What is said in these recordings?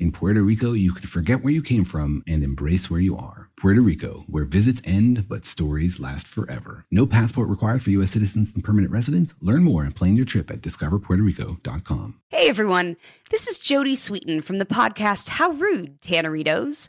In Puerto Rico, you can forget where you came from and embrace where you are. Puerto Rico, where visits end but stories last forever. No passport required for U.S. citizens and permanent residents. Learn more and plan your trip at discoverpuertorico.com. Hey everyone, this is Jodie Sweetin from the podcast How Rude, Tanneritos.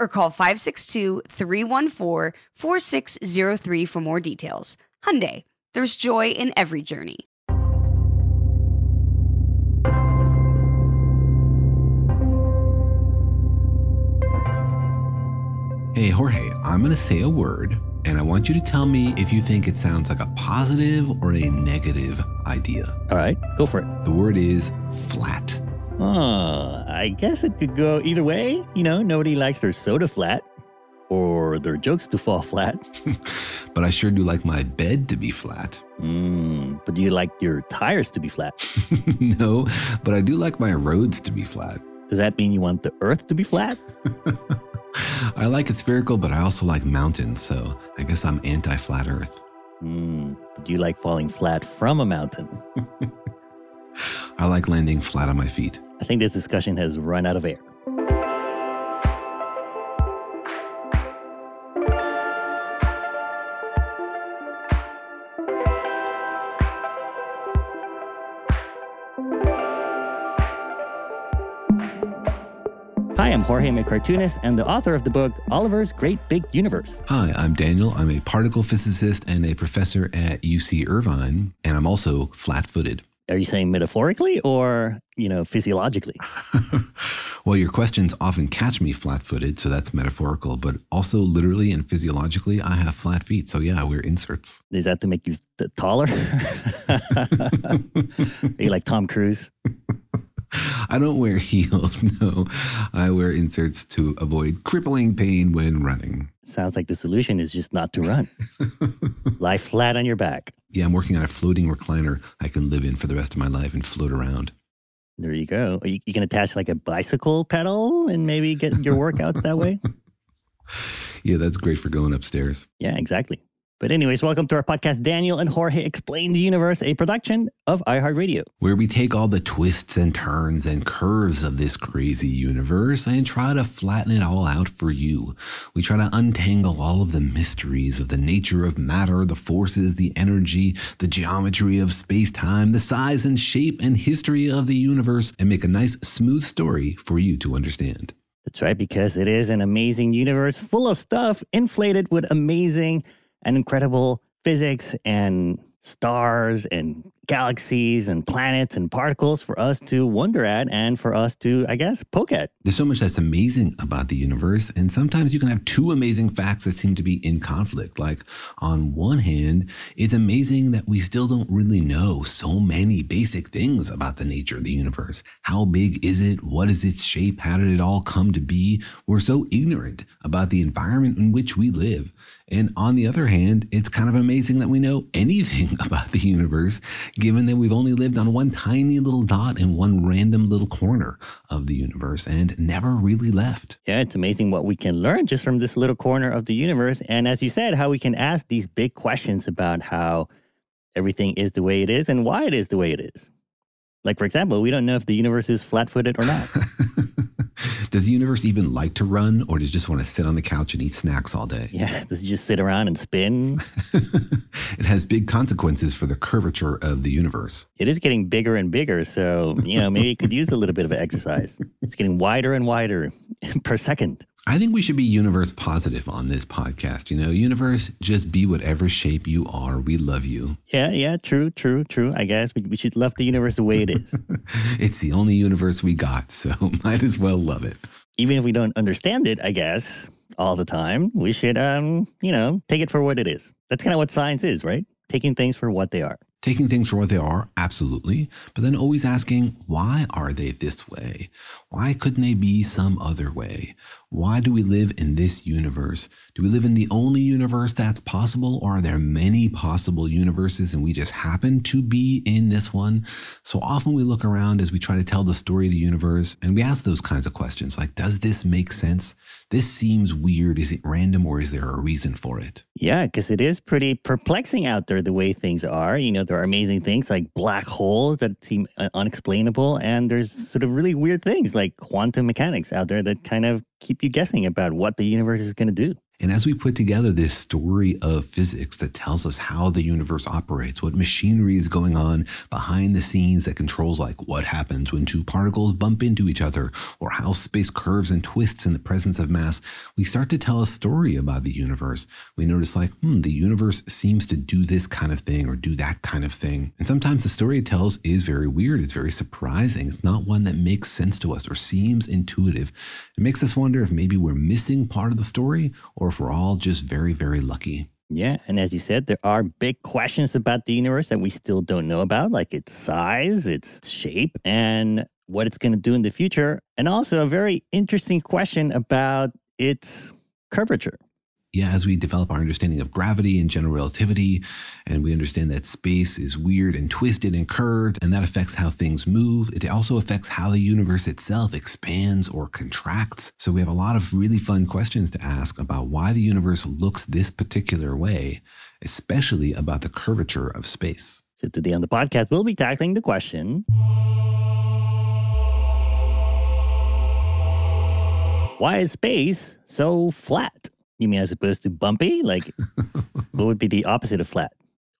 or call 562-314-4603 for more details. Hyundai, there's joy in every journey. Hey, Jorge, I'm going to say a word, and I want you to tell me if you think it sounds like a positive or a negative idea. All right, go for it. The word is flat. Oh, I guess it could go either way. You know, nobody likes their soda flat or their jokes to fall flat. but I sure do like my bed to be flat. Mm, but do you like your tires to be flat? no, but I do like my roads to be flat. Does that mean you want the earth to be flat? I like it spherical, but I also like mountains, so I guess I'm anti flat earth. Mm, but do you like falling flat from a mountain? I like landing flat on my feet. I think this discussion has run out of air. Hi, I'm Jorge, I'm a cartoonist and the author of the book Oliver's Great Big Universe. Hi, I'm Daniel. I'm a particle physicist and a professor at UC Irvine, and I'm also flat footed. Are you saying metaphorically or, you know, physiologically? well, your questions often catch me flat footed, so that's metaphorical, but also literally and physiologically, I have flat feet. So, yeah, we're inserts. Is that to make you th- taller? Are you like Tom Cruise? I don't wear heels, no. I wear inserts to avoid crippling pain when running. Sounds like the solution is just not to run. Lie flat on your back. Yeah, I'm working on a floating recliner I can live in for the rest of my life and float around. There you go. You, you can attach like a bicycle pedal and maybe get your workouts that way. Yeah, that's great for going upstairs. Yeah, exactly. But, anyways, welcome to our podcast, Daniel and Jorge Explain the Universe, a production of iHeartRadio, where we take all the twists and turns and curves of this crazy universe and try to flatten it all out for you. We try to untangle all of the mysteries of the nature of matter, the forces, the energy, the geometry of space time, the size and shape and history of the universe, and make a nice, smooth story for you to understand. That's right, because it is an amazing universe full of stuff inflated with amazing and incredible physics and stars and galaxies and planets and particles for us to wonder at and for us to, I guess, poke at. There's so much that's amazing about the universe, and sometimes you can have two amazing facts that seem to be in conflict. Like, on one hand, it's amazing that we still don't really know so many basic things about the nature of the universe. How big is it? What is its shape? How did it all come to be? We're so ignorant about the environment in which we live. And on the other hand, it's kind of amazing that we know anything about the universe, given that we've only lived on one tiny little dot in one random little corner of the universe and never really left. Yeah, it's amazing what we can learn just from this little corner of the universe. And as you said, how we can ask these big questions about how everything is the way it is and why it is the way it is. Like, for example, we don't know if the universe is flat footed or not. Does the universe even like to run or does it just want to sit on the couch and eat snacks all day? Yeah, does it just sit around and spin? it has big consequences for the curvature of the universe. It is getting bigger and bigger, so, you know, maybe it could use a little bit of exercise. It's getting wider and wider per second. I think we should be universe positive on this podcast. You know, universe, just be whatever shape you are. We love you. Yeah, yeah, true, true, true. I guess we, we should love the universe the way it is. it's the only universe we got, so might as well love it. Even if we don't understand it, I guess, all the time, we should, um, you know, take it for what it is. That's kind of what science is, right? Taking things for what they are. Taking things for what they are, absolutely, but then always asking, why are they this way? Why couldn't they be some other way? Why do we live in this universe? Do we live in the only universe that's possible, or are there many possible universes and we just happen to be in this one? So often we look around as we try to tell the story of the universe and we ask those kinds of questions like, does this make sense? This seems weird. Is it random or is there a reason for it? Yeah, because it is pretty perplexing out there the way things are. You know, there are amazing things like black holes that seem uh, unexplainable, and there's sort of really weird things like quantum mechanics out there that kind of keep you guessing about what the universe is going to do. And as we put together this story of physics that tells us how the universe operates, what machinery is going on behind the scenes that controls like what happens when two particles bump into each other or how space curves and twists in the presence of mass, we start to tell a story about the universe. We notice like, hmm, the universe seems to do this kind of thing or do that kind of thing. And sometimes the story it tells is very weird. It's very surprising. It's not one that makes sense to us or seems intuitive. It makes us wonder if maybe we're missing part of the story or or if we're all just very, very lucky. Yeah. And as you said, there are big questions about the universe that we still don't know about, like its size, its shape, and what it's going to do in the future. And also a very interesting question about its curvature yeah, as we develop our understanding of gravity and general relativity, and we understand that space is weird and twisted and curved, and that affects how things move, it also affects how the universe itself expands or contracts. So we have a lot of really fun questions to ask about why the universe looks this particular way, especially about the curvature of space. So today on the podcast, we'll be tackling the question. Why is space so flat? You mean as opposed to bumpy? Like, what would be the opposite of flat?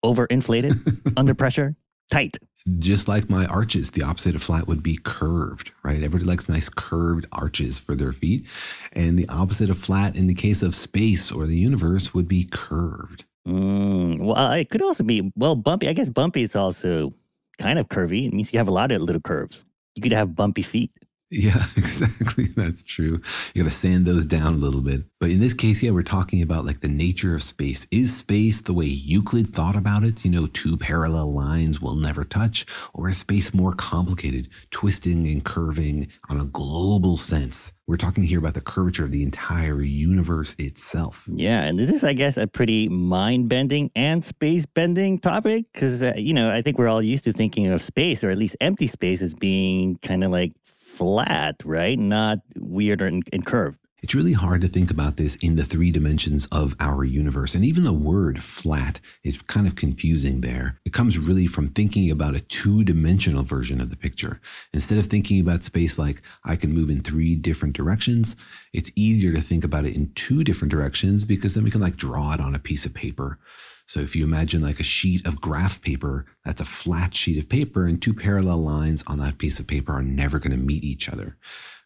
Overinflated, under pressure, tight. Just like my arches, the opposite of flat would be curved, right? Everybody likes nice curved arches for their feet. And the opposite of flat in the case of space or the universe would be curved. Mm, well, it could also be, well, bumpy. I guess bumpy is also kind of curvy. It means you have a lot of little curves. You could have bumpy feet. Yeah, exactly. That's true. You got to sand those down a little bit. But in this case, yeah, we're talking about like the nature of space. Is space the way Euclid thought about it? You know, two parallel lines will never touch? Or is space more complicated, twisting and curving on a global sense? We're talking here about the curvature of the entire universe itself. Yeah, and this is, I guess, a pretty mind bending and space bending topic because, uh, you know, I think we're all used to thinking of space or at least empty space as being kind of like flat, right? Not weird and, and curved. It's really hard to think about this in the three dimensions of our universe. And even the word flat is kind of confusing there. It comes really from thinking about a two dimensional version of the picture. Instead of thinking about space like I can move in three different directions, it's easier to think about it in two different directions because then we can like draw it on a piece of paper. So if you imagine like a sheet of graph paper, that's a flat sheet of paper, and two parallel lines on that piece of paper are never going to meet each other.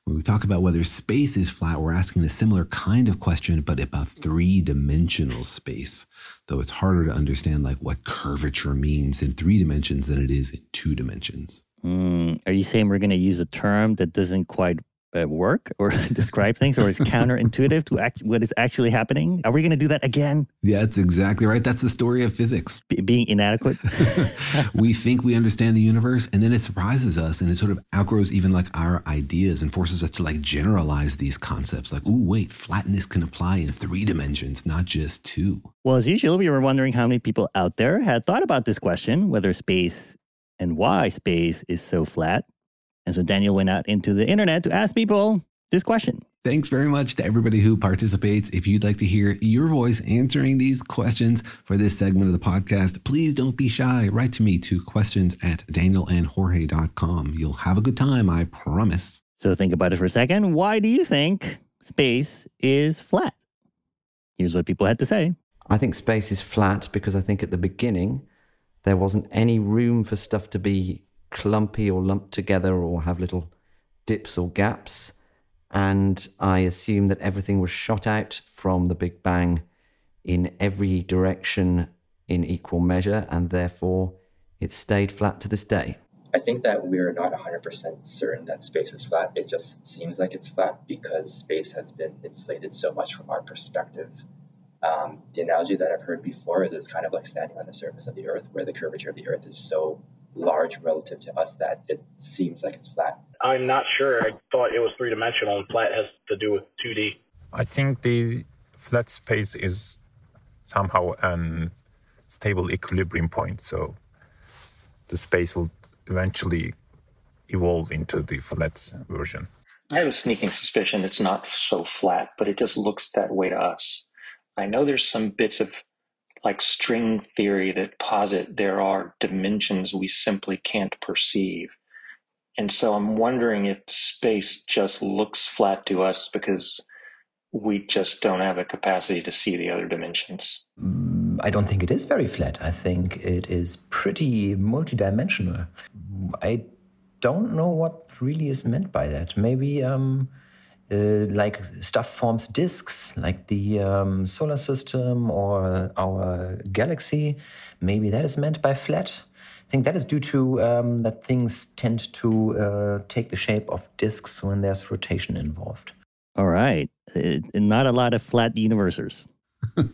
When we talk about whether space is flat, we're asking a similar kind of question, but about three dimensional space. Though it's harder to understand like what curvature means in three dimensions than it is in two dimensions. Mm, are you saying we're going to use a term that doesn't quite uh, work or describe things or is counterintuitive to act- what is actually happening? Are we going to do that again? Yeah, that's exactly right. That's the story of physics. B- being inadequate? we think we understand the universe and then it surprises us and it sort of outgrows even like our ideas and forces us to like generalize these concepts like, oh, wait, flatness can apply in three dimensions, not just two. Well, as usual, we were wondering how many people out there had thought about this question whether space and why space is so flat. And so Daniel went out into the internet to ask people this question. Thanks very much to everybody who participates. If you'd like to hear your voice answering these questions for this segment of the podcast, please don't be shy. Write to me to questions at danielandjorge.com. You'll have a good time, I promise. So think about it for a second. Why do you think space is flat? Here's what people had to say. I think space is flat because I think at the beginning there wasn't any room for stuff to be clumpy or lumped together or have little dips or gaps. And I assume that everything was shot out from the Big Bang in every direction in equal measure, and therefore it stayed flat to this day. I think that we're not 100% certain that space is flat. It just seems like it's flat because space has been inflated so much from our perspective. Um, the analogy that I've heard before is it's kind of like standing on the surface of the Earth, where the curvature of the Earth is so large relative to us that it seems like it's flat. I'm not sure. I thought it was three dimensional, and flat has to do with 2D. I think the flat space is somehow a stable equilibrium point. So the space will eventually evolve into the flat version. I have a sneaking suspicion it's not so flat, but it just looks that way to us. I know there's some bits of like string theory that posit there are dimensions we simply can't perceive. And so I'm wondering if space just looks flat to us because we just don't have the capacity to see the other dimensions. I don't think it is very flat. I think it is pretty multidimensional. I don't know what really is meant by that. Maybe um, uh, like stuff forms disks, like the um, solar system or our galaxy. Maybe that is meant by flat. I think that is due to um, that things tend to uh, take the shape of disks when there's rotation involved. All right. Uh, not a lot of flat universes.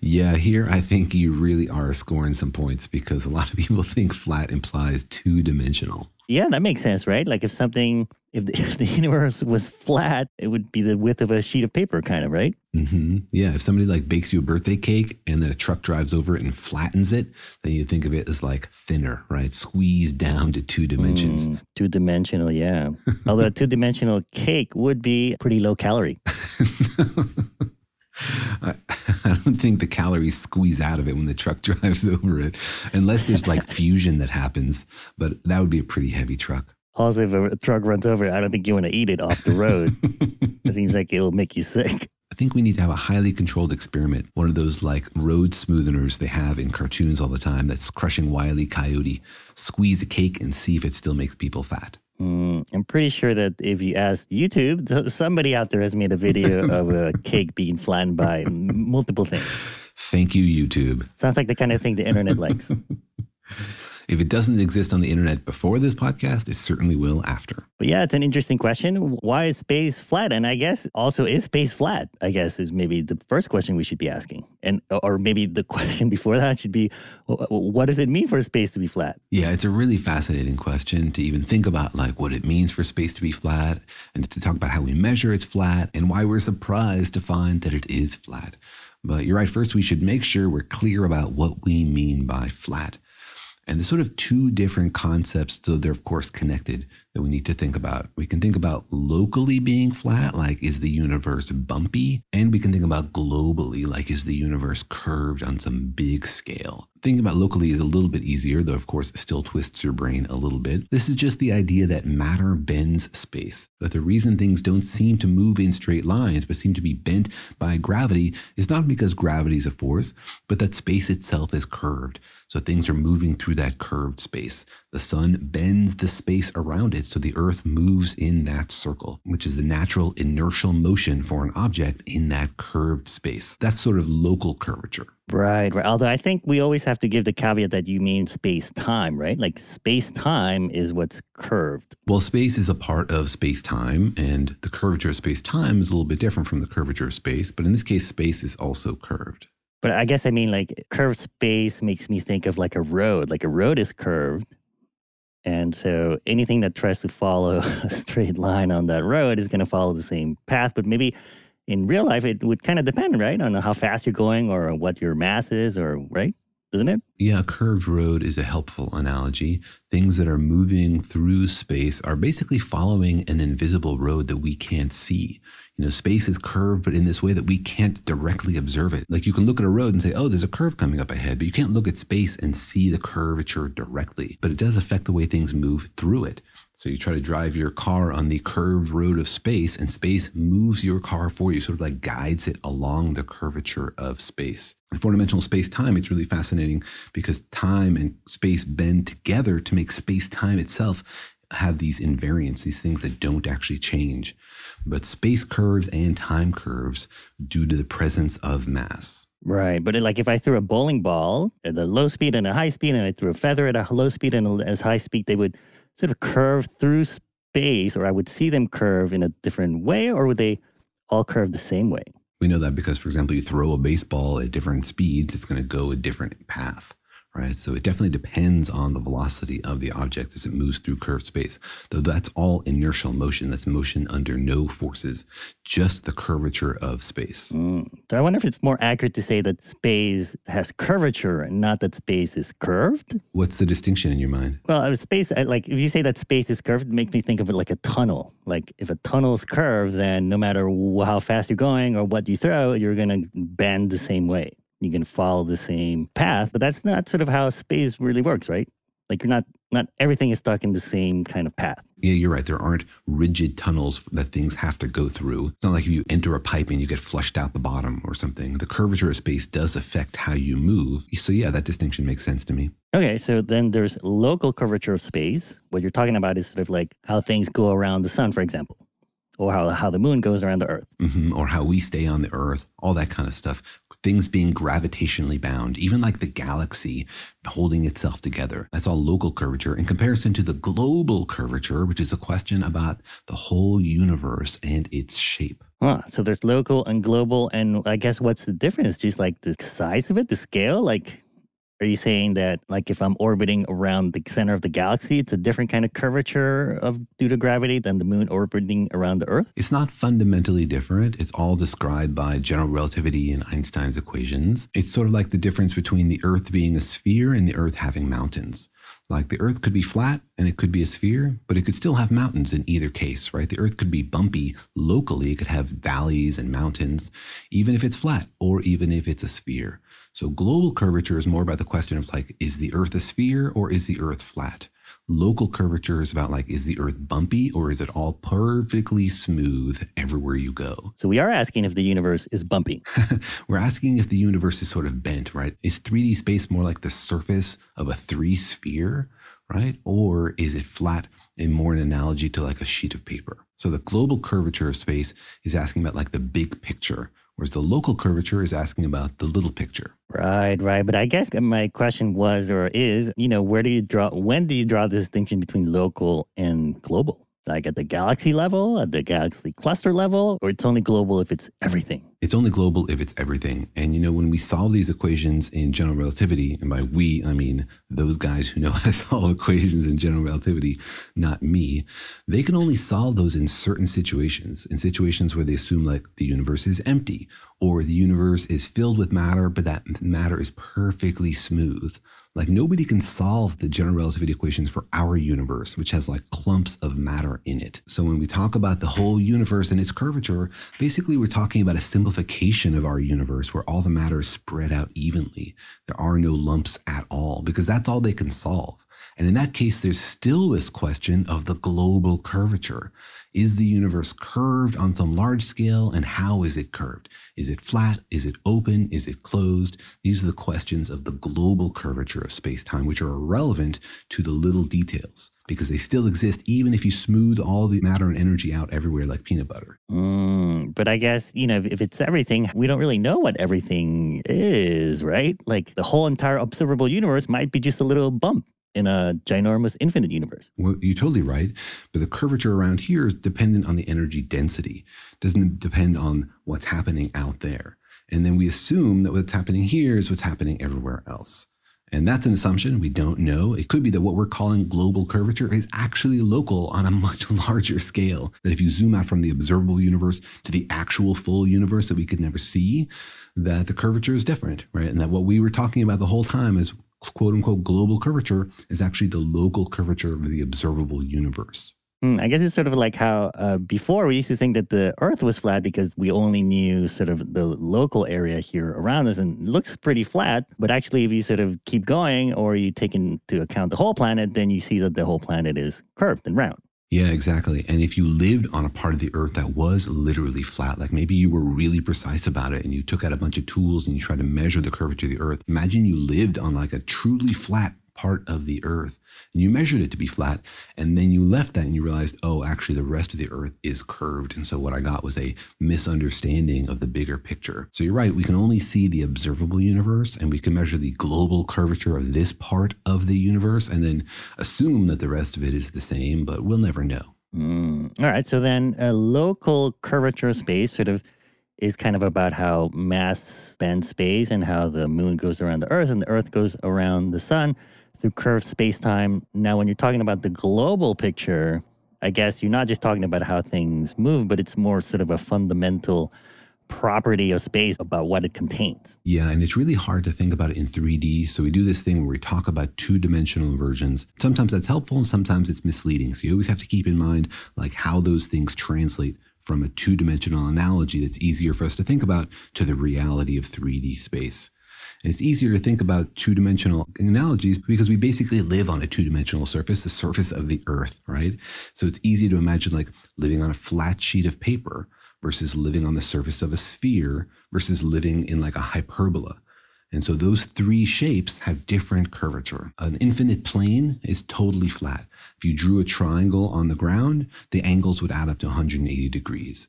yeah, here I think you really are scoring some points because a lot of people think flat implies two dimensional. Yeah, that makes sense, right? Like if something, if the, if the, universe was flat, it would be the width of a sheet of paper, kind of, right? Mm-hmm. Yeah. If somebody like bakes you a birthday cake and then a truck drives over it and flattens it, then you think of it as like thinner, right? Squeezed down to two dimensions. Mm, two dimensional, yeah. Although a two dimensional cake would be pretty low calorie. I, I, don't think the calories squeeze out of it when the truck drives over it, unless there's like fusion that happens. But that would be a pretty heavy truck. Also, if a truck runs over it, I don't think you want to eat it off the road. it seems like it'll make you sick. I think we need to have a highly controlled experiment. One of those like road smootheners they have in cartoons all the time that's crushing Wile E. Coyote. Squeeze a cake and see if it still makes people fat. Mm, I'm pretty sure that if you ask YouTube, somebody out there has made a video of a cake being flattened by multiple things. Thank you, YouTube. Sounds like the kind of thing the internet likes. If it doesn't exist on the internet before this podcast, it certainly will after. But yeah, it's an interesting question. Why is space flat? And I guess also is space flat? I guess is maybe the first question we should be asking. And or maybe the question before that should be what does it mean for space to be flat? Yeah, it's a really fascinating question to even think about like what it means for space to be flat and to talk about how we measure it's flat and why we're surprised to find that it is flat. But you're right, first we should make sure we're clear about what we mean by flat. And there's sort of two different concepts, so they're of course connected, that we need to think about. We can think about locally being flat, like is the universe bumpy? And we can think about globally, like is the universe curved on some big scale? Thinking about locally is a little bit easier, though, of course, still twists your brain a little bit. This is just the idea that matter bends space, that the reason things don't seem to move in straight lines, but seem to be bent by gravity, is not because gravity is a force, but that space itself is curved. So things are moving through that curved space. The sun bends the space around it, so the earth moves in that circle, which is the natural inertial motion for an object in that curved space. That's sort of local curvature. Right, right. Although I think we always have to give the caveat that you mean space time, right? Like space time is what's curved. Well, space is a part of space time, and the curvature of space time is a little bit different from the curvature of space. But in this case, space is also curved. But I guess I mean like curved space makes me think of like a road. Like a road is curved. And so anything that tries to follow a straight line on that road is going to follow the same path. But maybe in real life, it would kind of depend, right? On how fast you're going or what your mass is, or right? Doesn't it? Yeah, a curved road is a helpful analogy. Things that are moving through space are basically following an invisible road that we can't see. You know, space is curved, but in this way that we can't directly observe it. Like you can look at a road and say, oh, there's a curve coming up ahead, but you can't look at space and see the curvature directly. But it does affect the way things move through it. So you try to drive your car on the curved road of space, and space moves your car for you, sort of like guides it along the curvature of space. In four dimensional space time, it's really fascinating because time and space bend together to make space time itself have these invariants, these things that don't actually change. But space curves and time curves due to the presence of mass. Right. But like if I threw a bowling ball at a low speed and a high speed, and I threw a feather at a low speed and a high speed, they would sort of curve through space, or I would see them curve in a different way, or would they all curve the same way? We know that because, for example, you throw a baseball at different speeds, it's going to go a different path right? So it definitely depends on the velocity of the object as it moves through curved space. Though that's all inertial motion. That's motion under no forces, just the curvature of space. Mm. So I wonder if it's more accurate to say that space has curvature and not that space is curved. What's the distinction in your mind? Well, space, like if you say that space is curved, it makes me think of it like a tunnel. Like if a tunnel is curved, then no matter how fast you're going or what you throw, you're going to bend the same way you can follow the same path, but that's not sort of how space really works, right? Like you're not not everything is stuck in the same kind of path. Yeah, you're right. There aren't rigid tunnels that things have to go through. It's not like if you enter a pipe and you get flushed out the bottom or something. The curvature of space does affect how you move. So yeah, that distinction makes sense to me. Okay, so then there's local curvature of space. What you're talking about is sort of like how things go around the sun, for example or how, how the moon goes around the earth. Mm-hmm. Or how we stay on the earth, all that kind of stuff things being gravitationally bound, even like the galaxy holding itself together. That's all local curvature in comparison to the global curvature, which is a question about the whole universe and its shape. Huh. So there's local and global. And I guess what's the difference? Just like the size of it, the scale? Like are you saying that, like, if I'm orbiting around the center of the galaxy, it's a different kind of curvature of due to gravity than the moon orbiting around the Earth? It's not fundamentally different. It's all described by general relativity and Einstein's equations. It's sort of like the difference between the Earth being a sphere and the Earth having mountains. Like the Earth could be flat and it could be a sphere, but it could still have mountains in either case, right? The Earth could be bumpy locally, it could have valleys and mountains, even if it's flat or even if it's a sphere. So global curvature is more about the question of like, is the Earth a sphere or is the Earth flat? Local curvature is about like, is the Earth bumpy or is it all perfectly smooth everywhere you go? So we are asking if the universe is bumpy. We're asking if the universe is sort of bent, right? Is 3D space more like the surface of a three sphere, right? Or is it flat and more an analogy to like a sheet of paper? So the global curvature of space is asking about like the big picture, whereas the local curvature is asking about the little picture. Right, right. But I guess my question was or is, you know, where do you draw, when do you draw the distinction between local and global? Like at the galaxy level, at the galaxy cluster level, or it's only global if it's everything? It's only global if it's everything. And you know, when we solve these equations in general relativity, and by we, I mean those guys who know how to solve equations in general relativity, not me, they can only solve those in certain situations, in situations where they assume like the universe is empty or the universe is filled with matter, but that matter is perfectly smooth like nobody can solve the general relativity equations for our universe, which has like clumps of matter in it. So when we talk about the whole universe and its curvature, basically we're talking about a simplification of our universe where all the matter is spread out evenly. There are no lumps at all because that's all they can solve. And in that case, there's still this question of the global curvature. Is the universe curved on some large scale? And how is it curved? Is it flat? Is it open? Is it closed? These are the questions of the global curvature of space time, which are irrelevant to the little details because they still exist even if you smooth all the matter and energy out everywhere like peanut butter. Mm, but I guess, you know, if, if it's everything, we don't really know what everything is, right? Like the whole entire observable universe might be just a little bump in a ginormous infinite universe. Well, you're totally right. But the curvature around here is dependent on the energy density, it doesn't depend on what's happening out there. And then we assume that what's happening here is what's happening everywhere else. And that's an assumption. We don't know. It could be that what we're calling global curvature is actually local on a much larger scale. That if you zoom out from the observable universe to the actual full universe that we could never see, that the curvature is different, right? And that what we were talking about the whole time is quote unquote global curvature is actually the local curvature of the observable universe. Mm, I guess it's sort of like how uh, before we used to think that the Earth was flat because we only knew sort of the local area here around us and it looks pretty flat. But actually, if you sort of keep going or you take into account the whole planet, then you see that the whole planet is curved and round. Yeah, exactly. And if you lived on a part of the earth that was literally flat, like maybe you were really precise about it and you took out a bunch of tools and you tried to measure the curvature of the earth, imagine you lived on like a truly flat part of the earth. And you measured it to be flat and then you left that and you realized oh actually the rest of the earth is curved. And so what i got was a misunderstanding of the bigger picture. So you're right we can only see the observable universe and we can measure the global curvature of this part of the universe and then assume that the rest of it is the same but we'll never know. Mm. all right so then a local curvature space sort of is kind of about how mass bends space and how the moon goes around the earth and the earth goes around the sun through curved space time. Now, when you're talking about the global picture, I guess you're not just talking about how things move, but it's more sort of a fundamental property of space about what it contains. Yeah, and it's really hard to think about it in 3D. So we do this thing where we talk about two dimensional versions. Sometimes that's helpful and sometimes it's misleading. So you always have to keep in mind like how those things translate from a two dimensional analogy that's easier for us to think about to the reality of 3D space. And it's easier to think about two dimensional analogies because we basically live on a two dimensional surface, the surface of the earth, right? So it's easy to imagine like living on a flat sheet of paper versus living on the surface of a sphere versus living in like a hyperbola. And so those three shapes have different curvature. An infinite plane is totally flat. If you drew a triangle on the ground, the angles would add up to 180 degrees.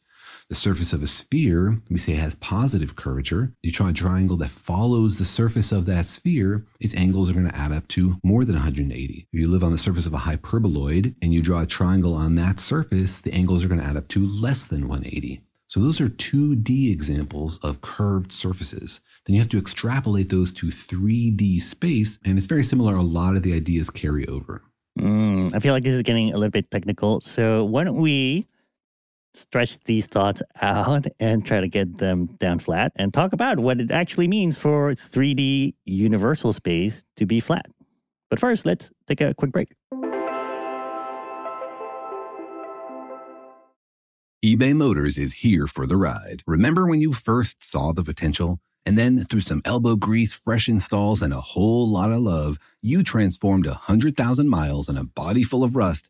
The surface of a sphere, we say it has positive curvature. You draw a triangle that follows the surface of that sphere, its angles are going to add up to more than 180. If you live on the surface of a hyperboloid and you draw a triangle on that surface, the angles are going to add up to less than 180. So those are 2D examples of curved surfaces. Then you have to extrapolate those to 3D space, and it's very similar. A lot of the ideas carry over. Mm, I feel like this is getting a little bit technical. So why don't we stretch these thoughts out and try to get them down flat and talk about what it actually means for 3D universal space to be flat. But first, let's take a quick break. eBay Motors is here for the ride. Remember when you first saw the potential? And then, through some elbow grease, fresh installs, and a whole lot of love, you transformed a 100,000 miles and a body full of rust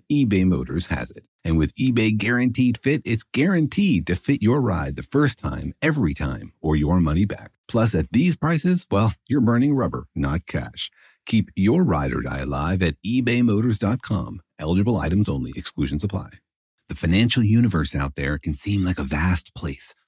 eBay Motors has it. And with eBay Guaranteed Fit, it's guaranteed to fit your ride the first time, every time, or your money back. Plus, at these prices, well, you're burning rubber, not cash. Keep your ride or die alive at ebaymotors.com. Eligible items only, exclusions apply. The financial universe out there can seem like a vast place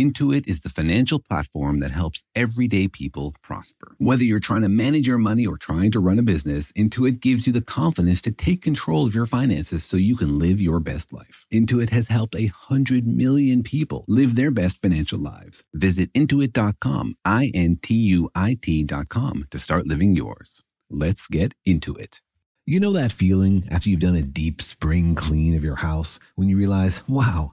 Intuit is the financial platform that helps everyday people prosper. Whether you're trying to manage your money or trying to run a business, Intuit gives you the confidence to take control of your finances so you can live your best life. Intuit has helped a hundred million people live their best financial lives. Visit intuit.com, I N T U I T.com to start living yours. Let's get into it. You know that feeling after you've done a deep spring clean of your house when you realize, wow,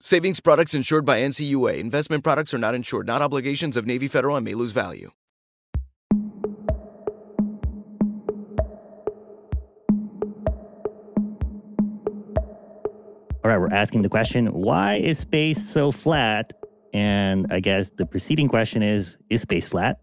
Savings products insured by NCUA. Investment products are not insured, not obligations of Navy Federal and may lose value. All right, we're asking the question why is space so flat? And I guess the preceding question is is space flat?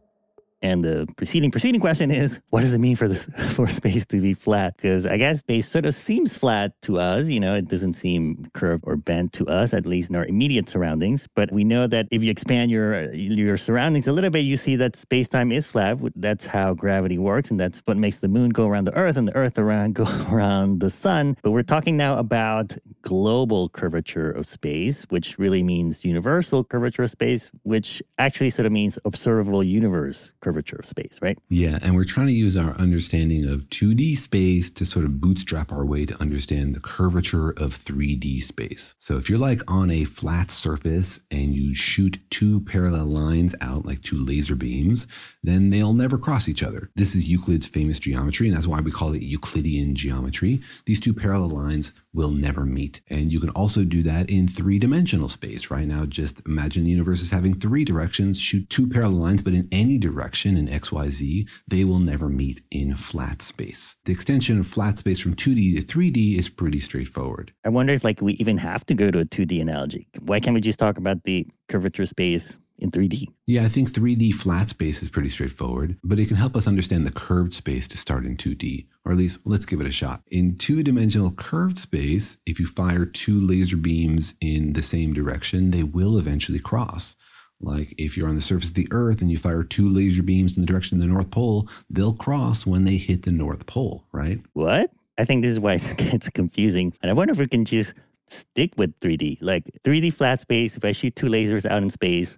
And the preceding preceding question is, what does it mean for this for space to be flat? Because I guess space sort of seems flat to us. You know, it doesn't seem curved or bent to us, at least in our immediate surroundings. But we know that if you expand your your surroundings a little bit, you see that space time is flat. That's how gravity works, and that's what makes the moon go around the Earth and the Earth around go around the sun. But we're talking now about global curvature of space, which really means universal curvature of space, which actually sort of means observable universe curvature of space, right? Yeah, and we're trying to use our understanding of 2D space to sort of bootstrap our way to understand the curvature of 3D space. So if you're like on a flat surface and you shoot two parallel lines out like two laser beams, then they'll never cross each other. This is Euclid's famous geometry, and that's why we call it Euclidean geometry. These two parallel lines will never meet. And you can also do that in three dimensional space. Right now, just imagine the universe is having three directions, shoot two parallel lines, but in any direction in XYZ, they will never meet in flat space. The extension of flat space from 2D to 3D is pretty straightforward. I wonder if like we even have to go to a 2D analogy. Why can't we just talk about the curvature space in 3D? Yeah, I think 3D flat space is pretty straightforward, but it can help us understand the curved space to start in 2D, or at least let's give it a shot. In two dimensional curved space, if you fire two laser beams in the same direction, they will eventually cross. Like if you're on the surface of the Earth and you fire two laser beams in the direction of the North Pole, they'll cross when they hit the North Pole, right? What? I think this is why it's confusing. And I wonder if we can just stick with 3D. Like 3D flat space, if I shoot two lasers out in space,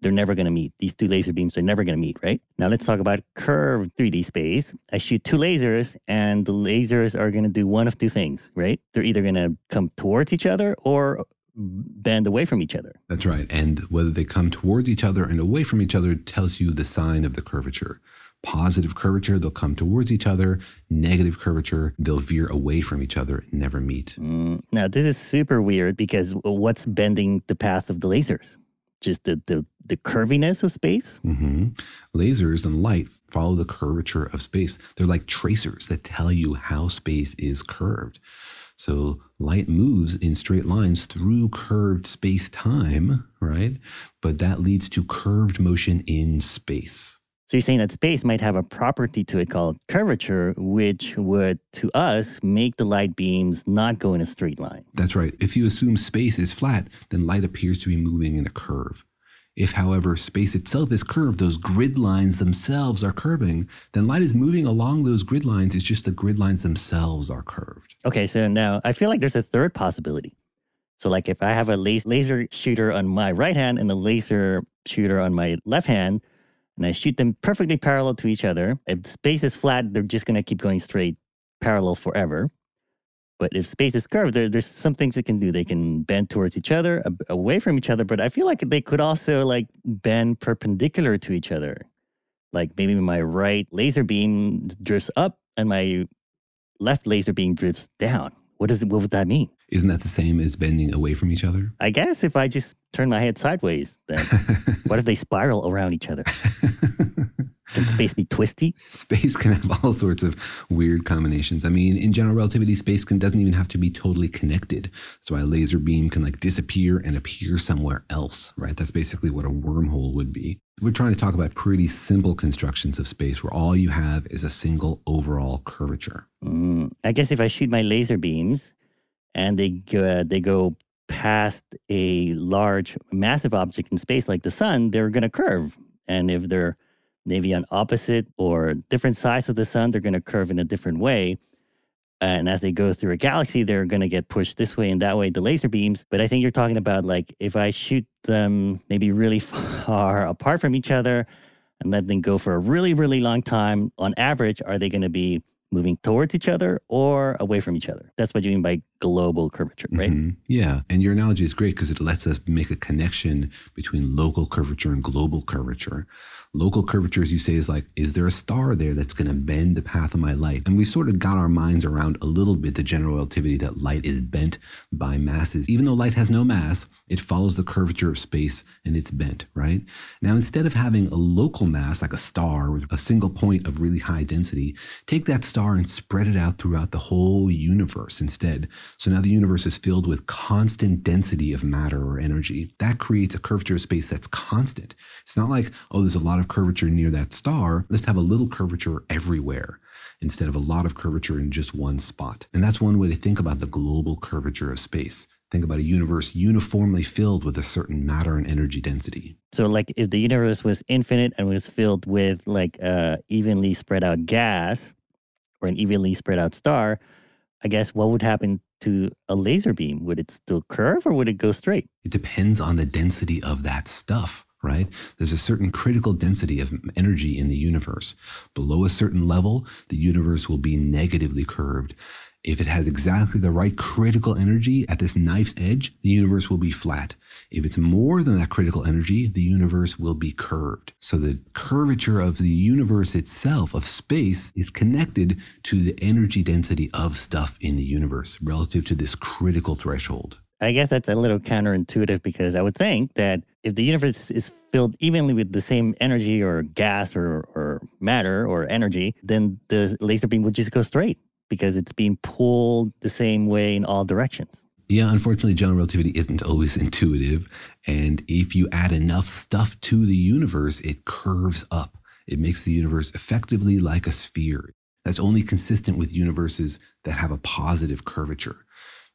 they're never going to meet. These two laser beams are never going to meet, right? Now let's talk about curved 3D space. I shoot two lasers, and the lasers are going to do one of two things, right? They're either going to come towards each other or bend away from each other. That's right. And whether they come towards each other and away from each other tells you the sign of the curvature. Positive curvature, they'll come towards each other. Negative curvature, they'll veer away from each other never meet. Mm, now, this is super weird because what's bending the path of the lasers? Just the the, the curviness of space. Mm-hmm. Lasers and light follow the curvature of space. They're like tracers that tell you how space is curved. So light moves in straight lines through curved space time, right? But that leads to curved motion in space. So you're saying that space might have a property to it called curvature, which would, to us, make the light beams not go in a straight line. That's right. If you assume space is flat, then light appears to be moving in a curve. If, however, space itself is curved, those grid lines themselves are curving, then light is moving along those grid lines. It's just the grid lines themselves are curved. Okay, so now I feel like there's a third possibility. So, like if I have a laser shooter on my right hand and a laser shooter on my left hand, and I shoot them perfectly parallel to each other, if space is flat, they're just going to keep going straight parallel forever. But if space is curved, there, there's some things it can do. They can bend towards each other, a- away from each other. But I feel like they could also like bend perpendicular to each other. Like maybe my right laser beam drifts up and my left laser beam drifts down. What does what would that mean? Isn't that the same as bending away from each other? I guess if I just turn my head sideways, then what if they spiral around each other? Can space be twisty? Space can have all sorts of weird combinations. I mean, in general relativity, space can, doesn't even have to be totally connected. That's why a laser beam can like disappear and appear somewhere else, right? That's basically what a wormhole would be. We're trying to talk about pretty simple constructions of space where all you have is a single overall curvature. Mm, I guess if I shoot my laser beams and they go, uh, they go past a large, massive object in space like the sun, they're going to curve. And if they're maybe on opposite or different sides of the sun, they're going to curve in a different way. And as they go through a galaxy, they're going to get pushed this way and that way, the laser beams. But I think you're talking about like if I shoot them maybe really far apart from each other and let them go for a really, really long time, on average, are they going to be moving towards each other or away from each other? That's what you mean by global curvature, right? Mhm. Yeah. And your analogy is great because it lets us make a connection between local curvature and global curvature. Local curvature, as you say, is like, is there a star there that's going to bend the path of my light? And we sort of got our minds around a little bit the general relativity that light is bent by masses. Even though light has no mass, it follows the curvature of space and it's bent, right? Now, instead of having a local mass like a star with a single point of really high density, take that star and spread it out throughout the whole universe instead. So now the universe is filled with constant density of matter or energy. That creates a curvature of space that's constant. It's not like, oh, there's a lot of curvature near that star. Let's have a little curvature everywhere instead of a lot of curvature in just one spot. And that's one way to think about the global curvature of space. Think about a universe uniformly filled with a certain matter and energy density. So, like, if the universe was infinite and was filled with like uh, evenly spread out gas or an evenly spread out star, I guess what would happen to a laser beam? Would it still curve or would it go straight? It depends on the density of that stuff, right? There's a certain critical density of energy in the universe. Below a certain level, the universe will be negatively curved. If it has exactly the right critical energy at this knife's edge, the universe will be flat. If it's more than that critical energy, the universe will be curved. So the curvature of the universe itself, of space, is connected to the energy density of stuff in the universe relative to this critical threshold. I guess that's a little counterintuitive because I would think that if the universe is filled evenly with the same energy or gas or, or matter or energy, then the laser beam would just go straight because it's being pulled the same way in all directions. Yeah, unfortunately, general relativity isn't always intuitive. And if you add enough stuff to the universe, it curves up. It makes the universe effectively like a sphere. That's only consistent with universes that have a positive curvature.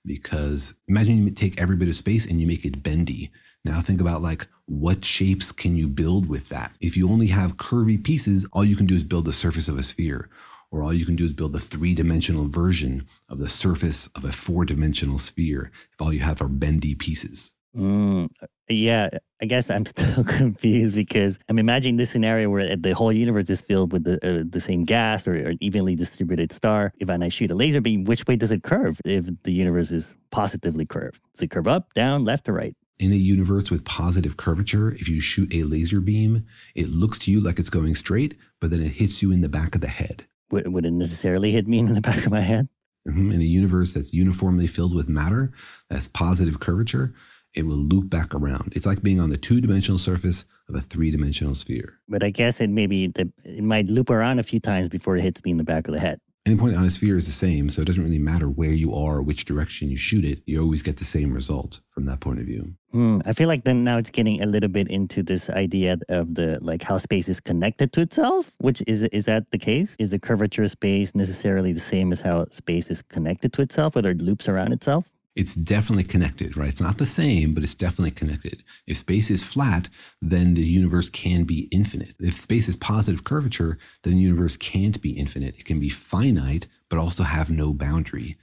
Because imagine you take every bit of space and you make it bendy. Now think about like what shapes can you build with that? If you only have curvy pieces, all you can do is build the surface of a sphere or all you can do is build a three dimensional version of the surface of a four dimensional sphere if all you have are bendy pieces. Mm, yeah, I guess I'm still confused because I'm imagining this scenario where the whole universe is filled with the, uh, the same gas or, or an evenly distributed star. If I shoot a laser beam, which way does it curve if the universe is positively curved? Does it curve up, down, left, or right? In a universe with positive curvature, if you shoot a laser beam, it looks to you like it's going straight, but then it hits you in the back of the head. Would, would it necessarily hit me in the back of my head? Mhm. In a universe that's uniformly filled with matter, that's positive curvature, it will loop back around. It's like being on the two dimensional surface of a three dimensional sphere. But I guess it maybe the, it might loop around a few times before it hits me in the back of the head. Any point on a sphere is the same, so it doesn't really matter where you are, which direction you shoot it. You always get the same result from that point of view. Hmm. I feel like then now it's getting a little bit into this idea of the like how space is connected to itself. Which is is that the case? Is a curvature space necessarily the same as how space is connected to itself, whether it loops around itself? It's definitely connected, right? It's not the same, but it's definitely connected. If space is flat, then the universe can be infinite. If space is positive curvature, then the universe can't be infinite. It can be finite, but also have no boundary.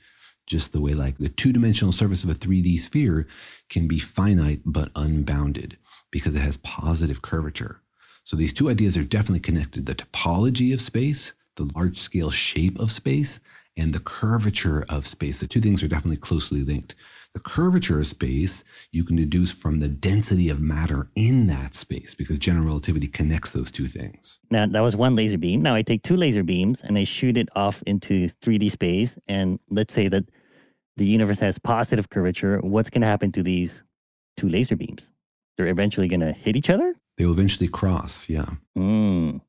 Just the way, like, the two dimensional surface of a 3D sphere can be finite but unbounded because it has positive curvature. So these two ideas are definitely connected the topology of space, the large scale shape of space, and the curvature of space. The two things are definitely closely linked. The curvature of space you can deduce from the density of matter in that space because general relativity connects those two things. Now, that was one laser beam. Now I take two laser beams and I shoot it off into 3D space. And let's say that the universe has positive curvature. What's going to happen to these two laser beams? They're eventually going to hit each other? They will eventually cross, yeah. Mm.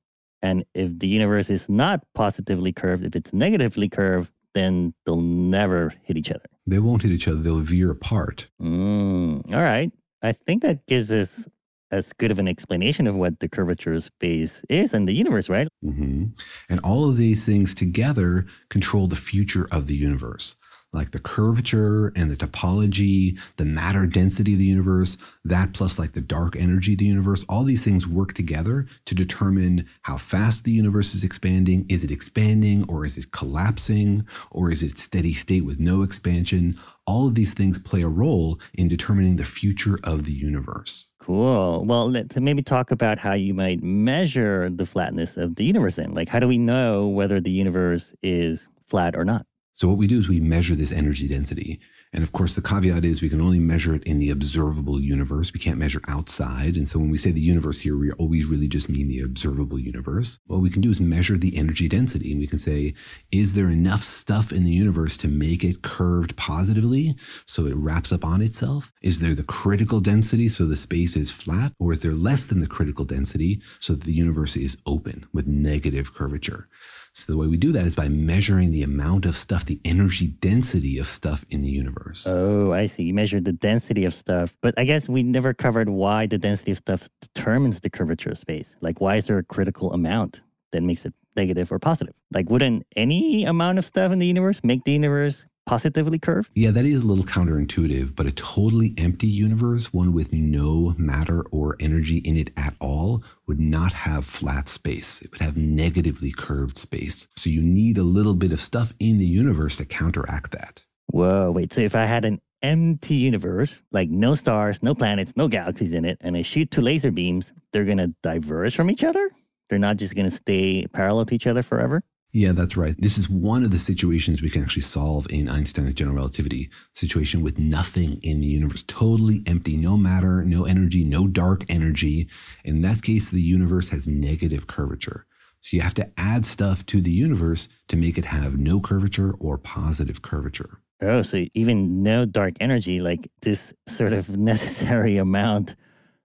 And if the universe is not positively curved, if it's negatively curved, then they'll never hit each other. They won't hit each other, they'll veer apart. Mm, all right. I think that gives us as good of an explanation of what the curvature of space is and the universe, right? Mm-hmm. And all of these things together control the future of the universe like the curvature and the topology, the matter density of the universe, that plus like the dark energy of the universe, all these things work together to determine how fast the universe is expanding. Is it expanding or is it collapsing or is it steady state with no expansion? All of these things play a role in determining the future of the universe. Cool. Well, let's maybe talk about how you might measure the flatness of the universe then. Like, how do we know whether the universe is flat or not? So what we do is we measure this energy density. And of course, the caveat is we can only measure it in the observable universe. We can't measure outside. And so when we say the universe here, we always really just mean the observable universe. What we can do is measure the energy density. And we can say, is there enough stuff in the universe to make it curved positively so it wraps up on itself? Is there the critical density so the space is flat? Or is there less than the critical density so that the universe is open with negative curvature? So the way we do that is by measuring the amount of stuff, the energy density of stuff in the universe. Oh, I see. You measure the density of stuff. But I guess we never covered why the density of stuff determines the curvature of space. Like, why is there a critical amount that makes it negative or positive? Like, wouldn't any amount of stuff in the universe make the universe positively curved? Yeah, that is a little counterintuitive, but a totally empty universe, one with no matter or energy in it at all, would not have flat space. It would have negatively curved space. So you need a little bit of stuff in the universe to counteract that. Whoa, wait. So if I had an empty universe, like no stars, no planets, no galaxies in it, and I shoot two laser beams, they're going to diverge from each other? They're not just going to stay parallel to each other forever? Yeah, that's right. This is one of the situations we can actually solve in Einstein's general relativity situation with nothing in the universe, totally empty, no matter, no energy, no dark energy. In that case, the universe has negative curvature. So you have to add stuff to the universe to make it have no curvature or positive curvature. Oh, so even no dark energy, like this sort of necessary amount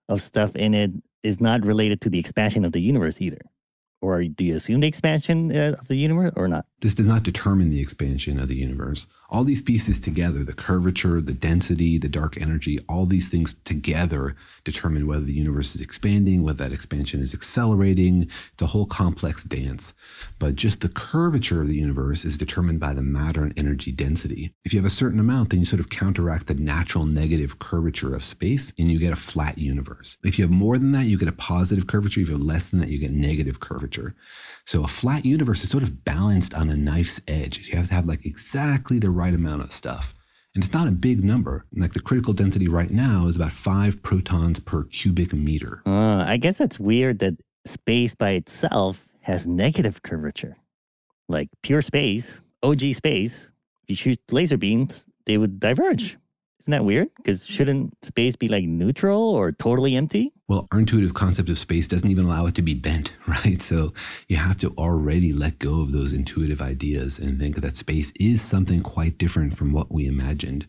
of stuff in it is not related to the expansion of the universe either. Or do you assume the expansion uh, of the universe or not? This does not determine the expansion of the universe. All these pieces together, the curvature, the density, the dark energy, all these things together determine whether the universe is expanding, whether that expansion is accelerating. It's a whole complex dance. But just the curvature of the universe is determined by the matter and energy density. If you have a certain amount, then you sort of counteract the natural negative curvature of space and you get a flat universe. If you have more than that, you get a positive curvature. If you have less than that, you get negative curvature. So a flat universe is sort of balanced on a knife's edge. You have to have like exactly the right amount of stuff. And it's not a big number. Like the critical density right now is about five protons per cubic meter. Uh, I guess that's weird that space by itself has negative curvature. Like pure space, OG space, if you shoot laser beams, they would diverge. Isn't that weird? Because shouldn't space be like neutral or totally empty? Well, our intuitive concept of space doesn't even allow it to be bent, right? So you have to already let go of those intuitive ideas and think that space is something quite different from what we imagined.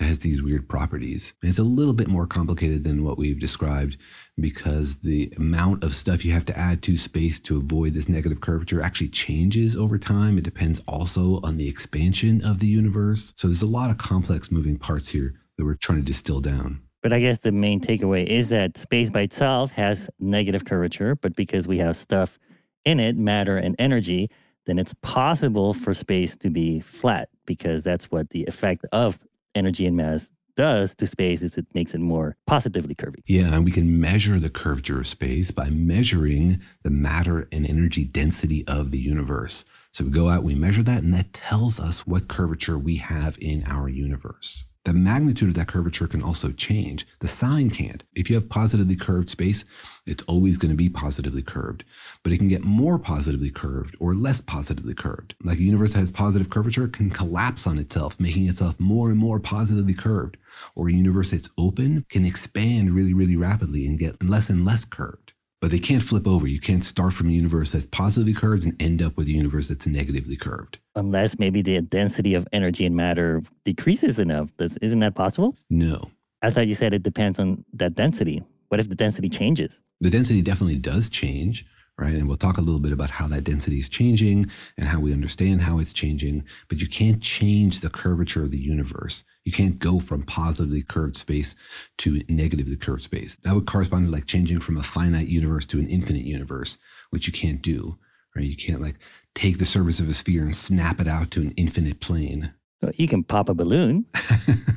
Has these weird properties. It's a little bit more complicated than what we've described because the amount of stuff you have to add to space to avoid this negative curvature actually changes over time. It depends also on the expansion of the universe. So there's a lot of complex moving parts here that we're trying to distill down. But I guess the main takeaway is that space by itself has negative curvature, but because we have stuff in it, matter and energy, then it's possible for space to be flat because that's what the effect of energy and mass does to space is it makes it more positively curvy. Yeah, and we can measure the curvature of space by measuring the matter and energy density of the universe. So we go out, we measure that, and that tells us what curvature we have in our universe. The magnitude of that curvature can also change. The sign can't. If you have positively curved space, it's always going to be positively curved. But it can get more positively curved or less positively curved. Like a universe that has positive curvature can collapse on itself, making itself more and more positively curved. Or a universe that's open can expand really, really rapidly and get less and less curved but they can't flip over. You can't start from a universe that's positively curved and end up with a universe that's negatively curved. Unless maybe the density of energy and matter decreases enough. Does, isn't that possible? No. As I thought you said it depends on that density. What if the density changes? The density definitely does change right? And we'll talk a little bit about how that density is changing and how we understand how it's changing. But you can't change the curvature of the universe. You can't go from positively curved space to negatively curved space. That would correspond to like changing from a finite universe to an infinite universe, which you can't do, right? You can't like take the surface of a sphere and snap it out to an infinite plane. Well, you can pop a balloon.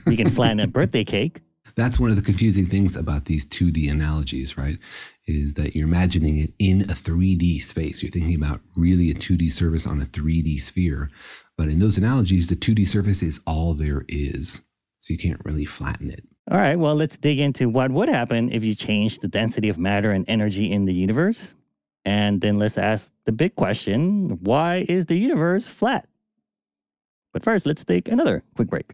you can flatten a birthday cake that's one of the confusing things about these 2D analogies, right? Is that you're imagining it in a 3D space. You're thinking about really a 2D surface on a 3D sphere. But in those analogies, the 2D surface is all there is. So you can't really flatten it. All right, well, let's dig into what would happen if you changed the density of matter and energy in the universe. And then let's ask the big question why is the universe flat? But first, let's take another quick break.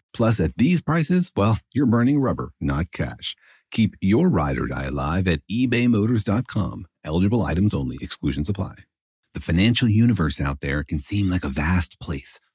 Plus, at these prices, well, you're burning rubber, not cash. Keep your ride or die alive at ebaymotors.com. Eligible items only, exclusions apply. The financial universe out there can seem like a vast place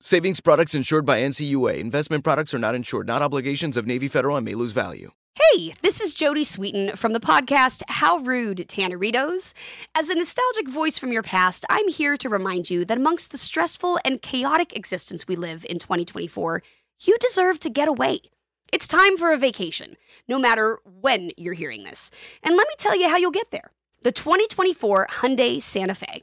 Savings products insured by NCUA. Investment products are not insured, not obligations of Navy Federal and may lose value. Hey, this is Jodie Sweetin from the podcast How Rude Tanneritos. As a nostalgic voice from your past, I'm here to remind you that amongst the stressful and chaotic existence we live in 2024, you deserve to get away. It's time for a vacation, no matter when you're hearing this. And let me tell you how you'll get there. The 2024 Hyundai Santa Fe.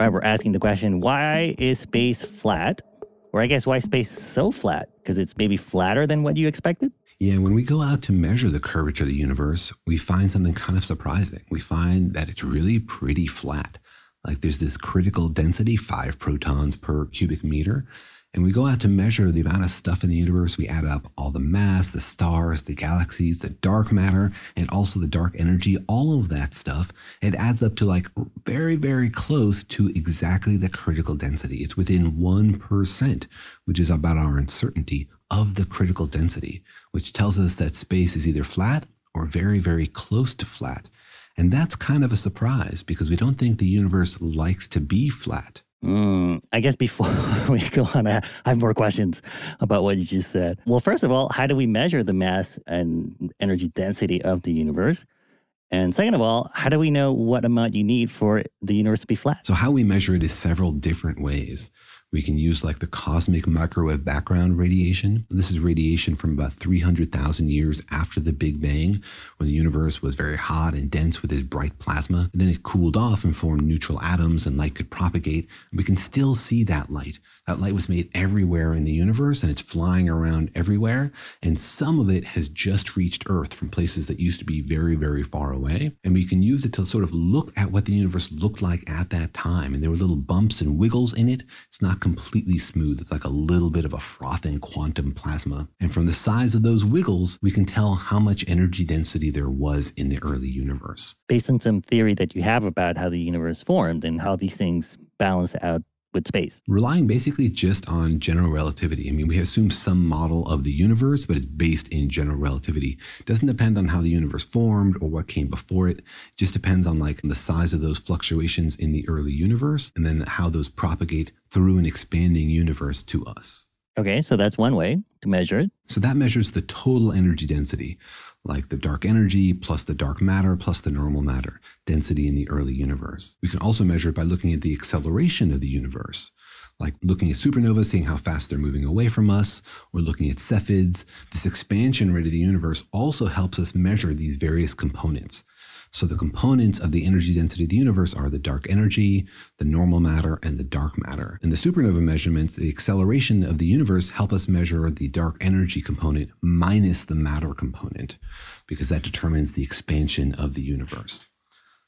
All right, we're asking the question why is space flat? Or I guess why space so flat? Because it's maybe flatter than what you expected? Yeah, when we go out to measure the curvature of the universe, we find something kind of surprising. We find that it's really pretty flat. Like there's this critical density, five protons per cubic meter, and we go out to measure the amount of stuff in the universe. We add up all the mass, the stars, the galaxies, the dark matter, and also the dark energy, all of that stuff. It adds up to like very, very close to exactly the critical density. It's within 1%, which is about our uncertainty of the critical density, which tells us that space is either flat or very, very close to flat. And that's kind of a surprise because we don't think the universe likes to be flat. Mm, I guess before we go on, I have more questions about what you just said. Well, first of all, how do we measure the mass and energy density of the universe? And second of all, how do we know what amount you need for the universe to be flat? So, how we measure it is several different ways. We can use like the cosmic microwave background radiation. This is radiation from about 300,000 years after the Big Bang, when the universe was very hot and dense with its bright plasma. And then it cooled off and formed neutral atoms, and light could propagate. We can still see that light. That light was made everywhere in the universe, and it's flying around everywhere. And some of it has just reached Earth from places that used to be very, very far away. And we can use it to sort of look at what the universe looked like at that time. And there were little bumps and wiggles in it. It's not completely smooth. It's like a little bit of a frothing quantum plasma. And from the size of those wiggles, we can tell how much energy density there was in the early universe. Based on some theory that you have about how the universe formed and how these things balance out with space. Relying basically just on general relativity. I mean, we assume some model of the universe, but it's based in general relativity. It doesn't depend on how the universe formed or what came before it. It just depends on like the size of those fluctuations in the early universe and then how those propagate through an expanding universe to us. Okay, so that's one way to measure it. So that measures the total energy density, like the dark energy plus the dark matter plus the normal matter density in the early universe. We can also measure it by looking at the acceleration of the universe, like looking at supernovas, seeing how fast they're moving away from us, or looking at Cepheids. This expansion rate of the universe also helps us measure these various components. So the components of the energy density of the universe are the dark energy, the normal matter, and the dark matter. In the supernova measurements, the acceleration of the universe help us measure the dark energy component minus the matter component, because that determines the expansion of the universe.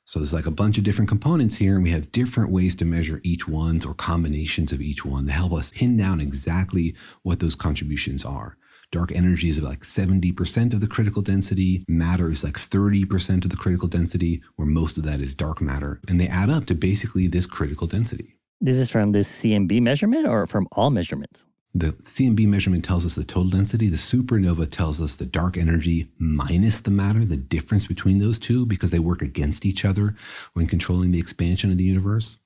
So there's like a bunch of different components here, and we have different ways to measure each one or combinations of each one to help us pin down exactly what those contributions are. Dark energy is like 70% of the critical density. Matter is like 30% of the critical density, where most of that is dark matter. And they add up to basically this critical density. This is from this CMB measurement or from all measurements? The CMB measurement tells us the total density. The supernova tells us the dark energy minus the matter, the difference between those two, because they work against each other when controlling the expansion of the universe.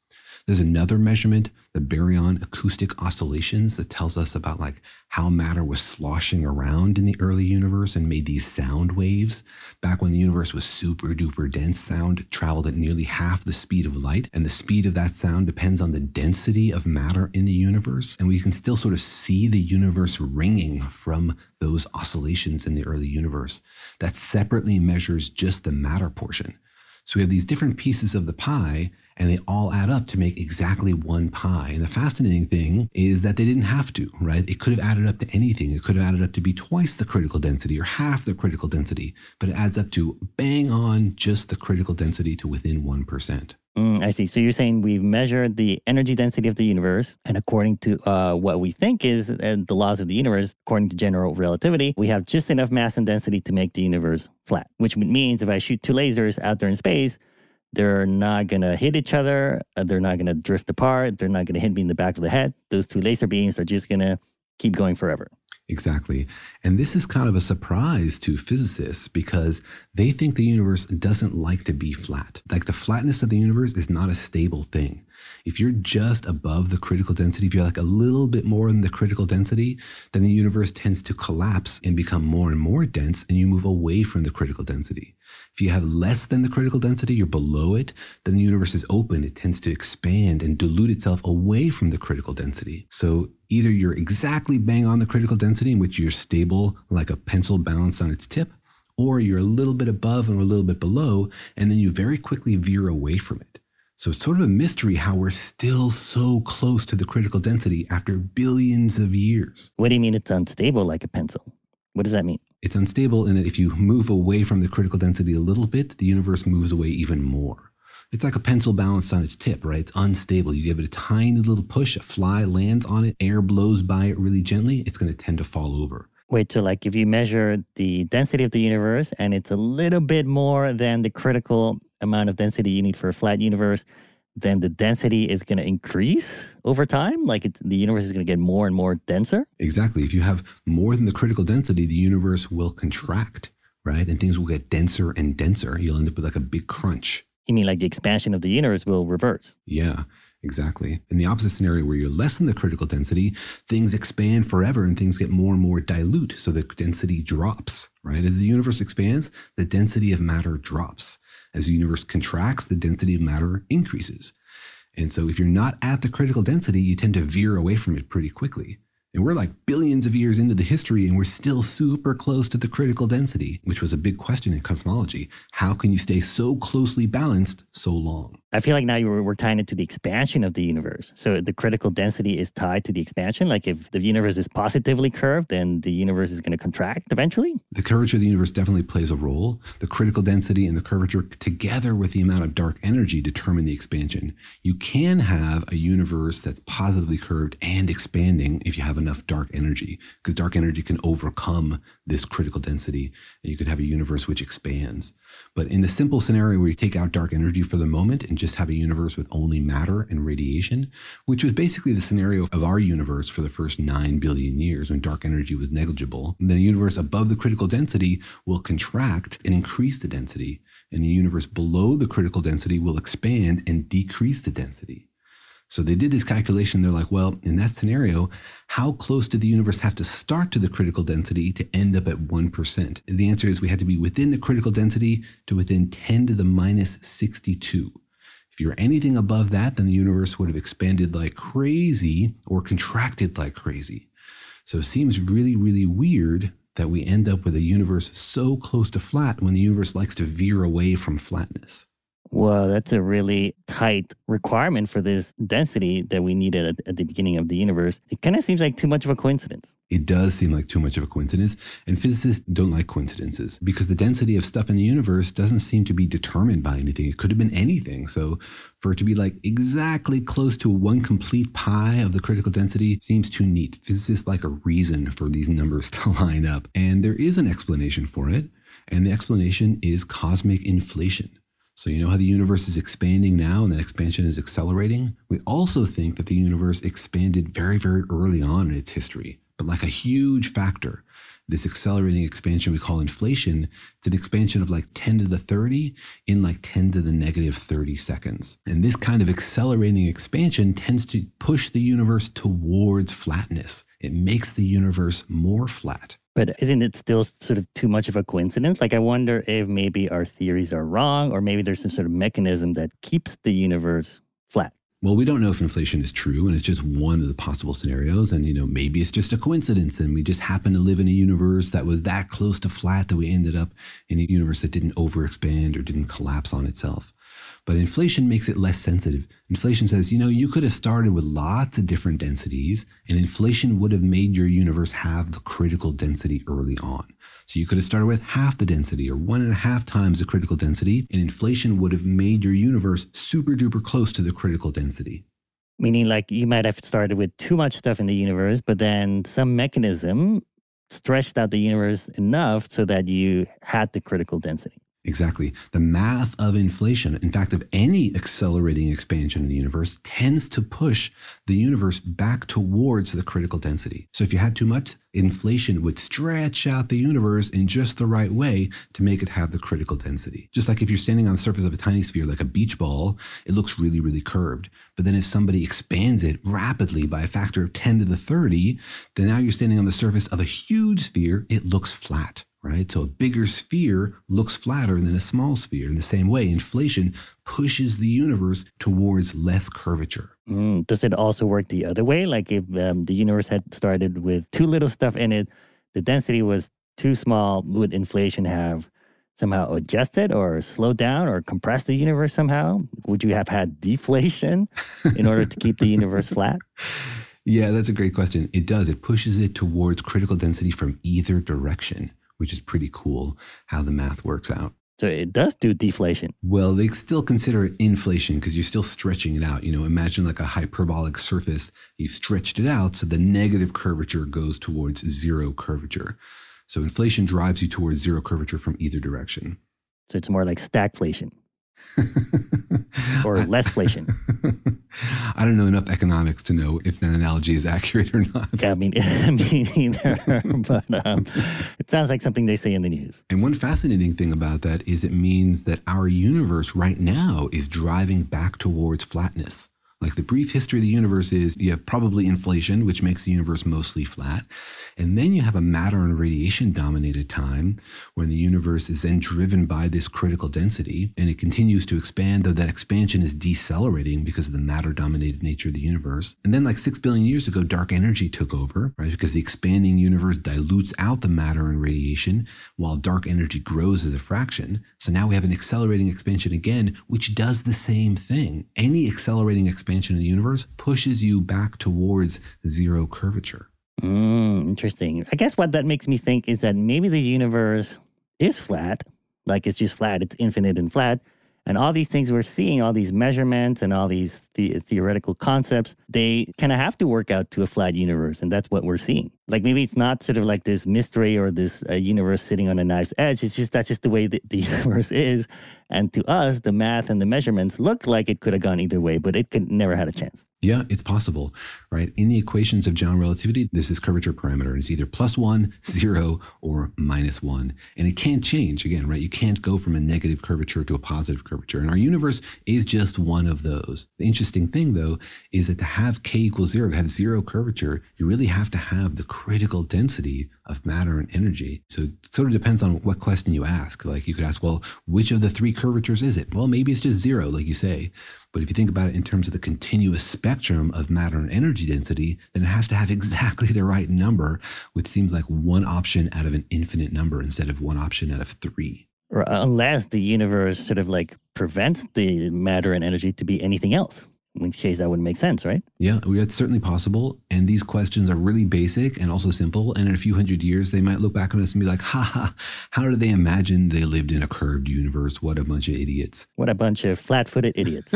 There's another measurement, the baryon acoustic oscillations, that tells us about like how matter was sloshing around in the early universe and made these sound waves. Back when the universe was super duper dense, sound traveled at nearly half the speed of light, and the speed of that sound depends on the density of matter in the universe. And we can still sort of see the universe ringing from those oscillations in the early universe. That separately measures just the matter portion. So we have these different pieces of the pie, and they all add up to make exactly one pie. And the fascinating thing is that they didn't have to, right? It could have added up to anything. It could have added up to be twice the critical density or half the critical density, but it adds up to bang on just the critical density to within 1%. Mm, I see. So you're saying we've measured the energy density of the universe, and according to uh, what we think is uh, the laws of the universe, according to general relativity, we have just enough mass and density to make the universe flat. Which means if I shoot two lasers out there in space, they're not going to hit each other. They're not going to drift apart. They're not going to hit me in the back of the head. Those two laser beams are just going to keep going forever. Exactly. And this is kind of a surprise to physicists because they think the universe doesn't like to be flat. Like the flatness of the universe is not a stable thing. If you're just above the critical density, if you're like a little bit more than the critical density, then the universe tends to collapse and become more and more dense, and you move away from the critical density. If you have less than the critical density, you're below it, then the universe is open. It tends to expand and dilute itself away from the critical density. So either you're exactly bang on the critical density in which you're stable like a pencil balanced on its tip, or you're a little bit above and a little bit below, and then you very quickly veer away from it. So it's sort of a mystery how we're still so close to the critical density after billions of years. What do you mean it's unstable like a pencil? What does that mean? It's unstable in that if you move away from the critical density a little bit, the universe moves away even more. It's like a pencil balanced on its tip, right? It's unstable. You give it a tiny little push, a fly lands on it, air blows by it really gently, it's going to tend to fall over. Wait, so like if you measure the density of the universe and it's a little bit more than the critical amount of density you need for a flat universe, then the density is going to increase over time? Like it's, the universe is going to get more and more denser? Exactly. If you have more than the critical density, the universe will contract, right? And things will get denser and denser. You'll end up with like a big crunch. You mean like the expansion of the universe will reverse? Yeah. Exactly. In the opposite scenario where you're less than the critical density, things expand forever and things get more and more dilute. So the density drops, right? As the universe expands, the density of matter drops. As the universe contracts, the density of matter increases. And so if you're not at the critical density, you tend to veer away from it pretty quickly. And we're like billions of years into the history and we're still super close to the critical density, which was a big question in cosmology. How can you stay so closely balanced so long? I feel like now we're, we're tying it to the expansion of the universe. So the critical density is tied to the expansion. Like if the universe is positively curved, then the universe is going to contract eventually. The curvature of the universe definitely plays a role. The critical density and the curvature, together with the amount of dark energy, determine the expansion. You can have a universe that's positively curved and expanding if you have enough dark energy, because dark energy can overcome this critical density, and you could have a universe which expands. But in the simple scenario where you take out dark energy for the moment and just have a universe with only matter and radiation, which was basically the scenario of our universe for the first 9 billion years when dark energy was negligible, then a universe above the critical density will contract and increase the density, and a universe below the critical density will expand and decrease the density. So they did this calculation. They're like, well, in that scenario, how close did the universe have to start to the critical density to end up at 1%? And the answer is we had to be within the critical density to within 10 to the minus 62. If you're anything above that, then the universe would have expanded like crazy or contracted like crazy. So it seems really, really weird that we end up with a universe so close to flat when the universe likes to veer away from flatness. Well, that's a really tight requirement for this density that we needed at, at the beginning of the universe. It kind of seems like too much of a coincidence. It does seem like too much of a coincidence, and physicists don't like coincidences because the density of stuff in the universe doesn't seem to be determined by anything. It could have been anything. So, for it to be like exactly close to one complete pie of the critical density seems too neat. Physicists like a reason for these numbers to line up, and there is an explanation for it, and the explanation is cosmic inflation. So, you know how the universe is expanding now and that expansion is accelerating? We also think that the universe expanded very, very early on in its history, but like a huge factor. This accelerating expansion we call inflation, it's an expansion of like 10 to the 30 in like 10 to the negative 30 seconds. And this kind of accelerating expansion tends to push the universe towards flatness. It makes the universe more flat. But isn't it still sort of too much of a coincidence? Like, I wonder if maybe our theories are wrong, or maybe there's some sort of mechanism that keeps the universe flat. Well, we don't know if inflation is true, and it's just one of the possible scenarios. And, you know, maybe it's just a coincidence, and we just happen to live in a universe that was that close to flat that we ended up in a universe that didn't overexpand or didn't collapse on itself. But inflation makes it less sensitive. Inflation says, you know, you could have started with lots of different densities, and inflation would have made your universe have the critical density early on. So you could have started with half the density or one and a half times the critical density, and inflation would have made your universe super duper close to the critical density. Meaning, like, you might have started with too much stuff in the universe, but then some mechanism stretched out the universe enough so that you had the critical density. Exactly. The math of inflation, in fact, of any accelerating expansion in the universe, tends to push the universe back towards the critical density. So if you had too much, inflation would stretch out the universe in just the right way to make it have the critical density. Just like if you're standing on the surface of a tiny sphere like a beach ball, it looks really, really curved. But then if somebody expands it rapidly by a factor of 10 to the 30, then now you're standing on the surface of a huge sphere, it looks flat right? So a bigger sphere looks flatter than a small sphere. In the same way, inflation pushes the universe towards less curvature. Mm, does it also work the other way? Like if um, the universe had started with too little stuff in it, the density was too small, would inflation have somehow adjusted or slowed down or compressed the universe somehow? Would you have had deflation in order to keep the universe flat? Yeah, that's a great question. It does. It pushes it towards critical density from either direction which is pretty cool how the math works out. So it does do deflation. Well, they still consider it inflation because you're still stretching it out. You know, imagine like a hyperbolic surface. you've stretched it out so the negative curvature goes towards zero curvature. So inflation drives you towards zero curvature from either direction. So it's more like stagflation or lessflation. I don't know enough economics to know if that analogy is accurate or not. Yeah, I mean, me neither. but um, it sounds like something they say in the news. And one fascinating thing about that is it means that our universe right now is driving back towards flatness. Like the brief history of the universe is you have probably inflation, which makes the universe mostly flat. And then you have a matter and radiation dominated time when the universe is then driven by this critical density and it continues to expand, though that expansion is decelerating because of the matter dominated nature of the universe. And then, like six billion years ago, dark energy took over, right? Because the expanding universe dilutes out the matter and radiation while dark energy grows as a fraction. So now we have an accelerating expansion again, which does the same thing. Any accelerating expansion expansion of the universe pushes you back towards zero curvature. Mm, interesting. I guess what that makes me think is that maybe the universe is flat, like it's just flat, it's infinite and flat. And all these things we're seeing, all these measurements and all these the- theoretical concepts, they kind of have to work out to a flat universe. And that's what we're seeing. Like maybe it's not sort of like this mystery or this uh, universe sitting on a knife's edge. It's just that's just the way the, the universe is. And to us, the math and the measurements look like it could have gone either way, but it could never had a chance. Yeah, it's possible, right? In the equations of general relativity, this is curvature parameter. It's either plus one, zero, or minus one. And it can't change again, right? You can't go from a negative curvature to a positive curvature. And our universe is just one of those. The interesting thing, though, is that to have k equals zero, to have zero curvature, you really have to have the critical density of matter and energy. So it sort of depends on what question you ask. Like you could ask, well, which of the three curvatures is it? Well, maybe it's just zero, like you say. But if you think about it in terms of the continuous spectrum of matter and energy density, then it has to have exactly the right number, which seems like one option out of an infinite number instead of one option out of three. Or uh, unless the universe sort of like prevents the matter and energy to be anything else in which case that wouldn't make sense, right? Yeah, that's certainly possible. And these questions are really basic and also simple. And in a few hundred years, they might look back on us and be like, ha ha, how did they imagine they lived in a curved universe? What a bunch of idiots. What a bunch of flat footed idiots.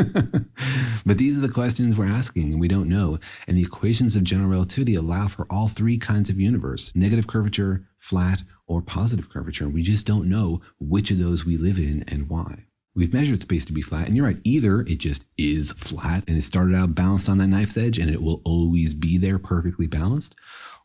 but these are the questions we're asking, and we don't know. And the equations of general relativity allow for all three kinds of universe negative curvature, flat, or positive curvature. We just don't know which of those we live in and why. We've measured space to be flat, and you're right. Either it just is flat and it started out balanced on that knife's edge and it will always be there perfectly balanced,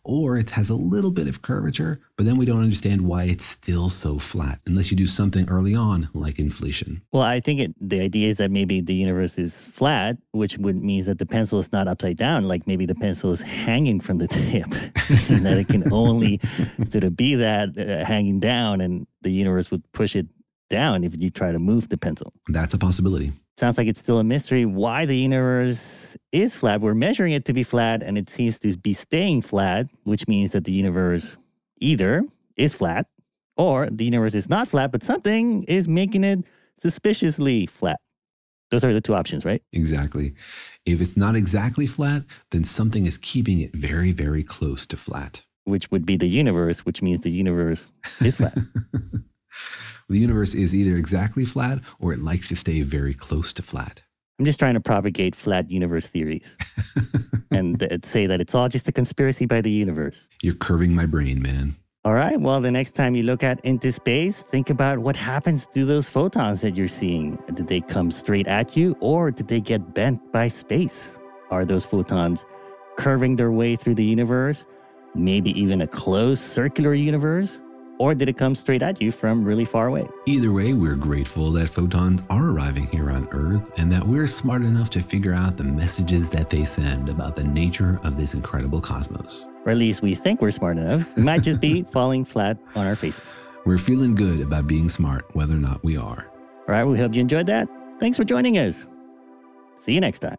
or it has a little bit of curvature, but then we don't understand why it's still so flat unless you do something early on like inflation. Well, I think it, the idea is that maybe the universe is flat, which would means that the pencil is not upside down. Like maybe the pencil is hanging from the tip, and that it can only sort of be that uh, hanging down, and the universe would push it down if you try to move the pencil. That's a possibility. sounds like it's still a mystery why the universe is flat. We're measuring it to be flat, and it seems to be staying flat, which means that the universe either is flat or the universe is not flat, but something is making it suspiciously flat. Those are the two options, right? Exactly. If it's not exactly flat, then something is keeping it very, very close to flat. Which would be the universe, which means the universe is flat. the universe is either exactly flat or it likes to stay very close to flat. I'm just trying to propagate flat universe theories and th- say that it's all just a conspiracy by the universe. You're curving my brain, man. All right. Well, the next time you look at into space, think about what happens to those photons that you're seeing. Did they come straight at you or did they get bent by space? Are those photons curving their way through the universe? Maybe even a closed circular universe? Or did it come straight at you from really far away? Either way, we're grateful that photons are arriving here on Earth and that we're smart enough to figure out the messages that they send about the nature of this incredible cosmos. Or at least we think we're smart enough. We might just be falling flat on our faces. We're feeling good about being smart, whether or not we are. All right, we hope you enjoyed that. Thanks for joining us. See you next time.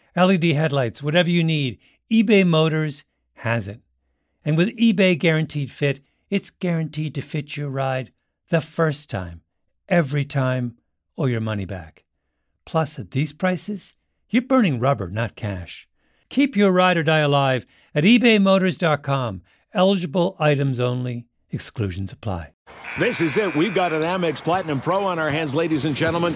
LED headlights, whatever you need, eBay Motors has it. And with eBay Guaranteed Fit, it's guaranteed to fit your ride the first time, every time, or your money back. Plus, at these prices, you're burning rubber, not cash. Keep your ride or die alive at ebaymotors.com. Eligible items only, exclusions apply. This is it. We've got an Amex Platinum Pro on our hands, ladies and gentlemen.